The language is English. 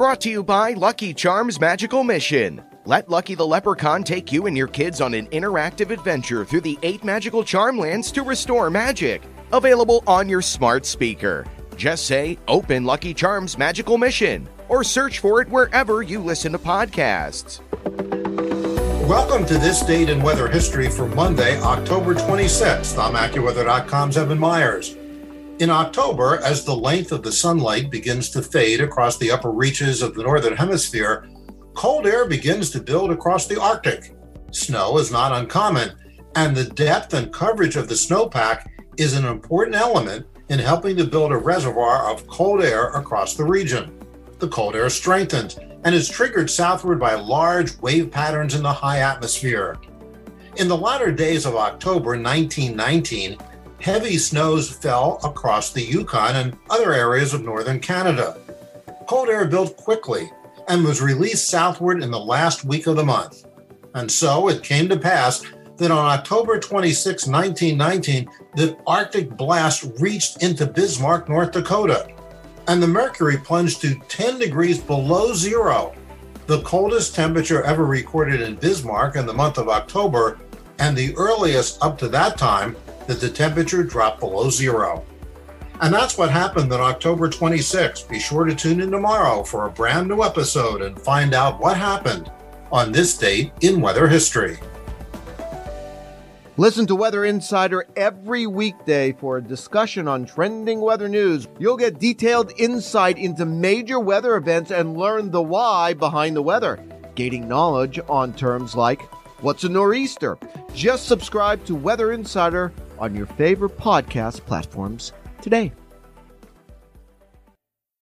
Brought to you by Lucky Charms Magical Mission. Let Lucky the Leprechaun take you and your kids on an interactive adventure through the eight magical charm lands to restore magic. Available on your smart speaker. Just say, Open Lucky Charms Magical Mission, or search for it wherever you listen to podcasts. Welcome to this date in weather history for Monday, October 26th. I'm AccuWeather.com's Evan Myers. In October, as the length of the sunlight begins to fade across the upper reaches of the Northern Hemisphere, cold air begins to build across the Arctic. Snow is not uncommon, and the depth and coverage of the snowpack is an important element in helping to build a reservoir of cold air across the region. The cold air strengthens and is triggered southward by large wave patterns in the high atmosphere. In the latter days of October 1919, heavy snows fell across the Yukon and other areas of northern Canada. Cold air built quickly and was released southward in the last week of the month. And so it came to pass that on October 26, 1919, the Arctic blast reached into Bismarck, North Dakota, and the mercury plunged to 10 degrees below zero, the coldest temperature ever recorded in Bismarck in the month of October, and the earliest up to that time that the temperature dropped below zero. And that's what happened on October 26. Be sure to tune in tomorrow for a brand new episode and find out what happened on this date in weather history. Listen to Weather Insider every weekday for a discussion on trending weather news. You'll get detailed insight into major weather events and learn the why behind the weather, gaining knowledge on terms like what's a nor'easter. Just subscribe to Weather Insider on your favorite podcast platforms today.